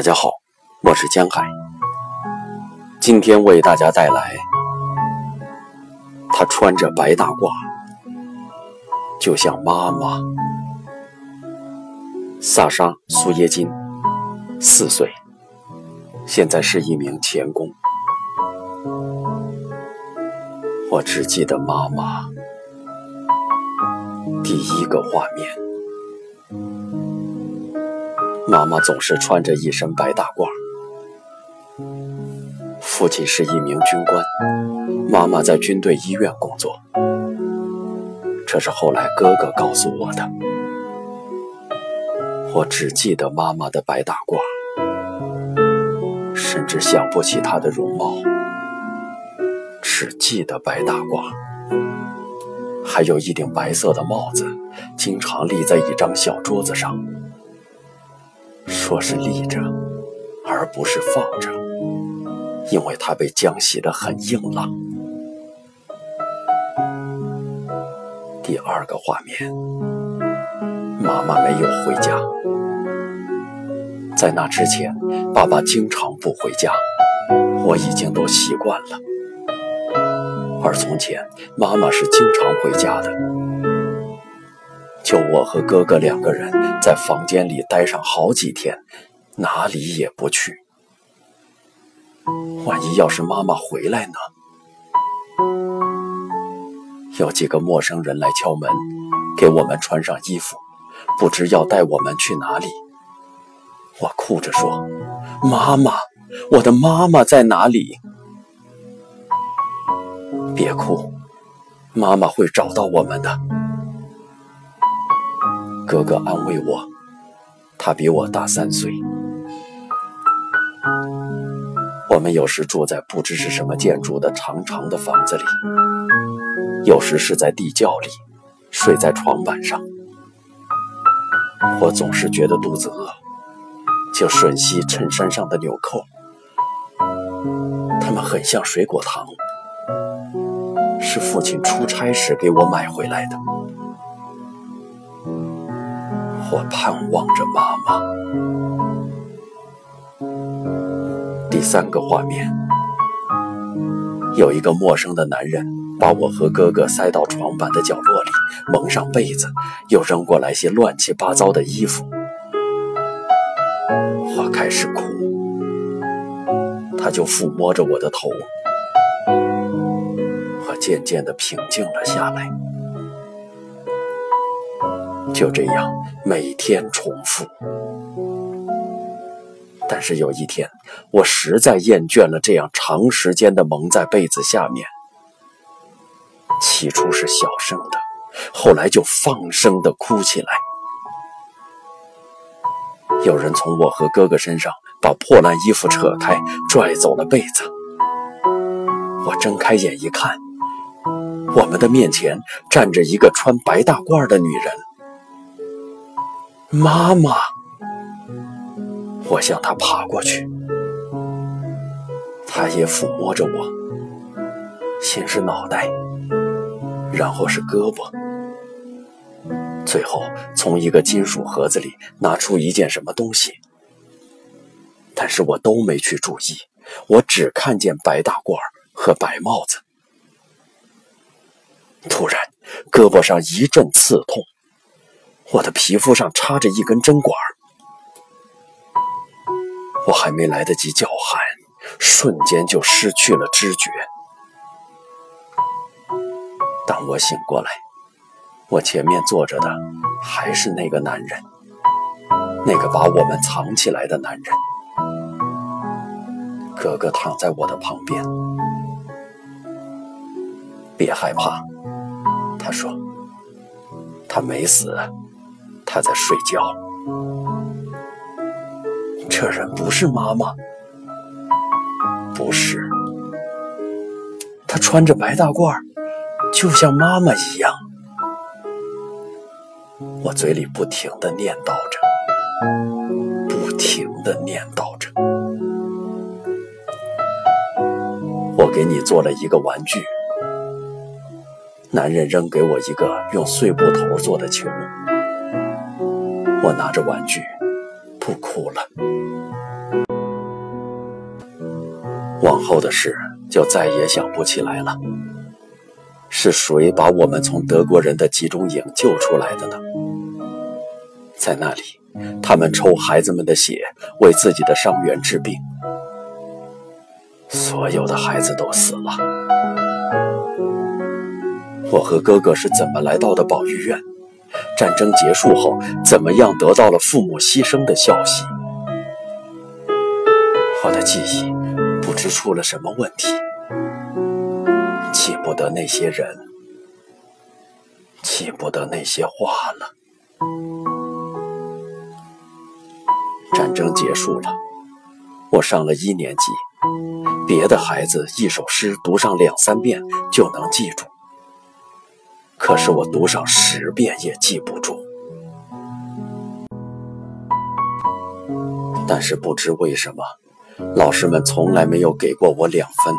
大家好，我是江海。今天为大家带来，他穿着白大褂，就像妈妈。萨沙·苏耶金，四岁，现在是一名钳工。我只记得妈妈第一个画面。妈妈总是穿着一身白大褂。父亲是一名军官，妈妈在军队医院工作。这是后来哥哥告诉我的。我只记得妈妈的白大褂，甚至想不起她的容貌，只记得白大褂，还有一顶白色的帽子，经常立在一张小桌子上。说是立着，而不是放着，因为它被浆洗得很硬朗。第二个画面，妈妈没有回家。在那之前，爸爸经常不回家，我已经都习惯了。而从前，妈妈是经常回家的。就我和哥哥两个人在房间里待上好几天，哪里也不去。万一要是妈妈回来呢？有几个陌生人来敲门，给我们穿上衣服，不知要带我们去哪里。我哭着说：“妈妈，我的妈妈在哪里？”别哭，妈妈会找到我们的。哥哥安慰我，他比我大三岁。我们有时住在不知是什么建筑的长长的房子里，有时是在地窖里，睡在床板上。我总是觉得肚子饿，就吮吸衬衫上的纽扣，它们很像水果糖，是父亲出差时给我买回来的。我盼望着妈妈。第三个画面，有一个陌生的男人把我和哥哥塞到床板的角落里，蒙上被子，又扔过来些乱七八糟的衣服。我开始哭，他就抚摸着我的头，我渐渐地平静了下来。就这样每天重复，但是有一天，我实在厌倦了这样长时间的蒙在被子下面。起初是小声的，后来就放声的哭起来。有人从我和哥哥身上把破烂衣服扯开，拽走了被子。我睁开眼一看，我们的面前站着一个穿白大褂的女人。妈妈，我向他爬过去，他也抚摸着我，先是脑袋，然后是胳膊，最后从一个金属盒子里拿出一件什么东西，但是我都没去注意，我只看见白大褂和白帽子。突然，胳膊上一阵刺痛。我的皮肤上插着一根针管我还没来得及叫喊，瞬间就失去了知觉。当我醒过来，我前面坐着的还是那个男人，那个把我们藏起来的男人。哥哥躺在我的旁边，别害怕，他说，他没死。他在睡觉。这人不是妈妈，不是。他穿着白大褂，就像妈妈一样。我嘴里不停的念叨着，不停的念叨着。我给你做了一个玩具。男人扔给我一个用碎布头做的球。我拿着玩具，不哭了。往后的事就再也想不起来了。是谁把我们从德国人的集中营救出来的呢？在那里，他们抽孩子们的血，为自己的伤员治病。所有的孩子都死了。我和哥哥是怎么来到的保育院？战争结束后，怎么样得到了父母牺牲的消息？我的记忆不知出了什么问题，记不得那些人，记不得那些话了。战争结束了，我上了一年级。别的孩子一首诗读上两三遍就能记住，可是我读上十遍也记不住。但是不知为什么。老师们从来没有给过我两分，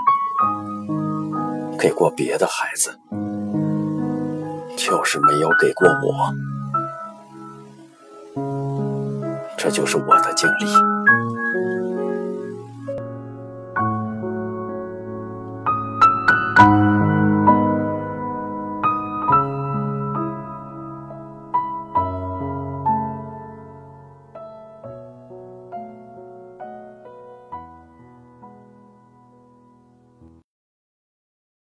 给过别的孩子，就是没有给过我。这就是我的经历。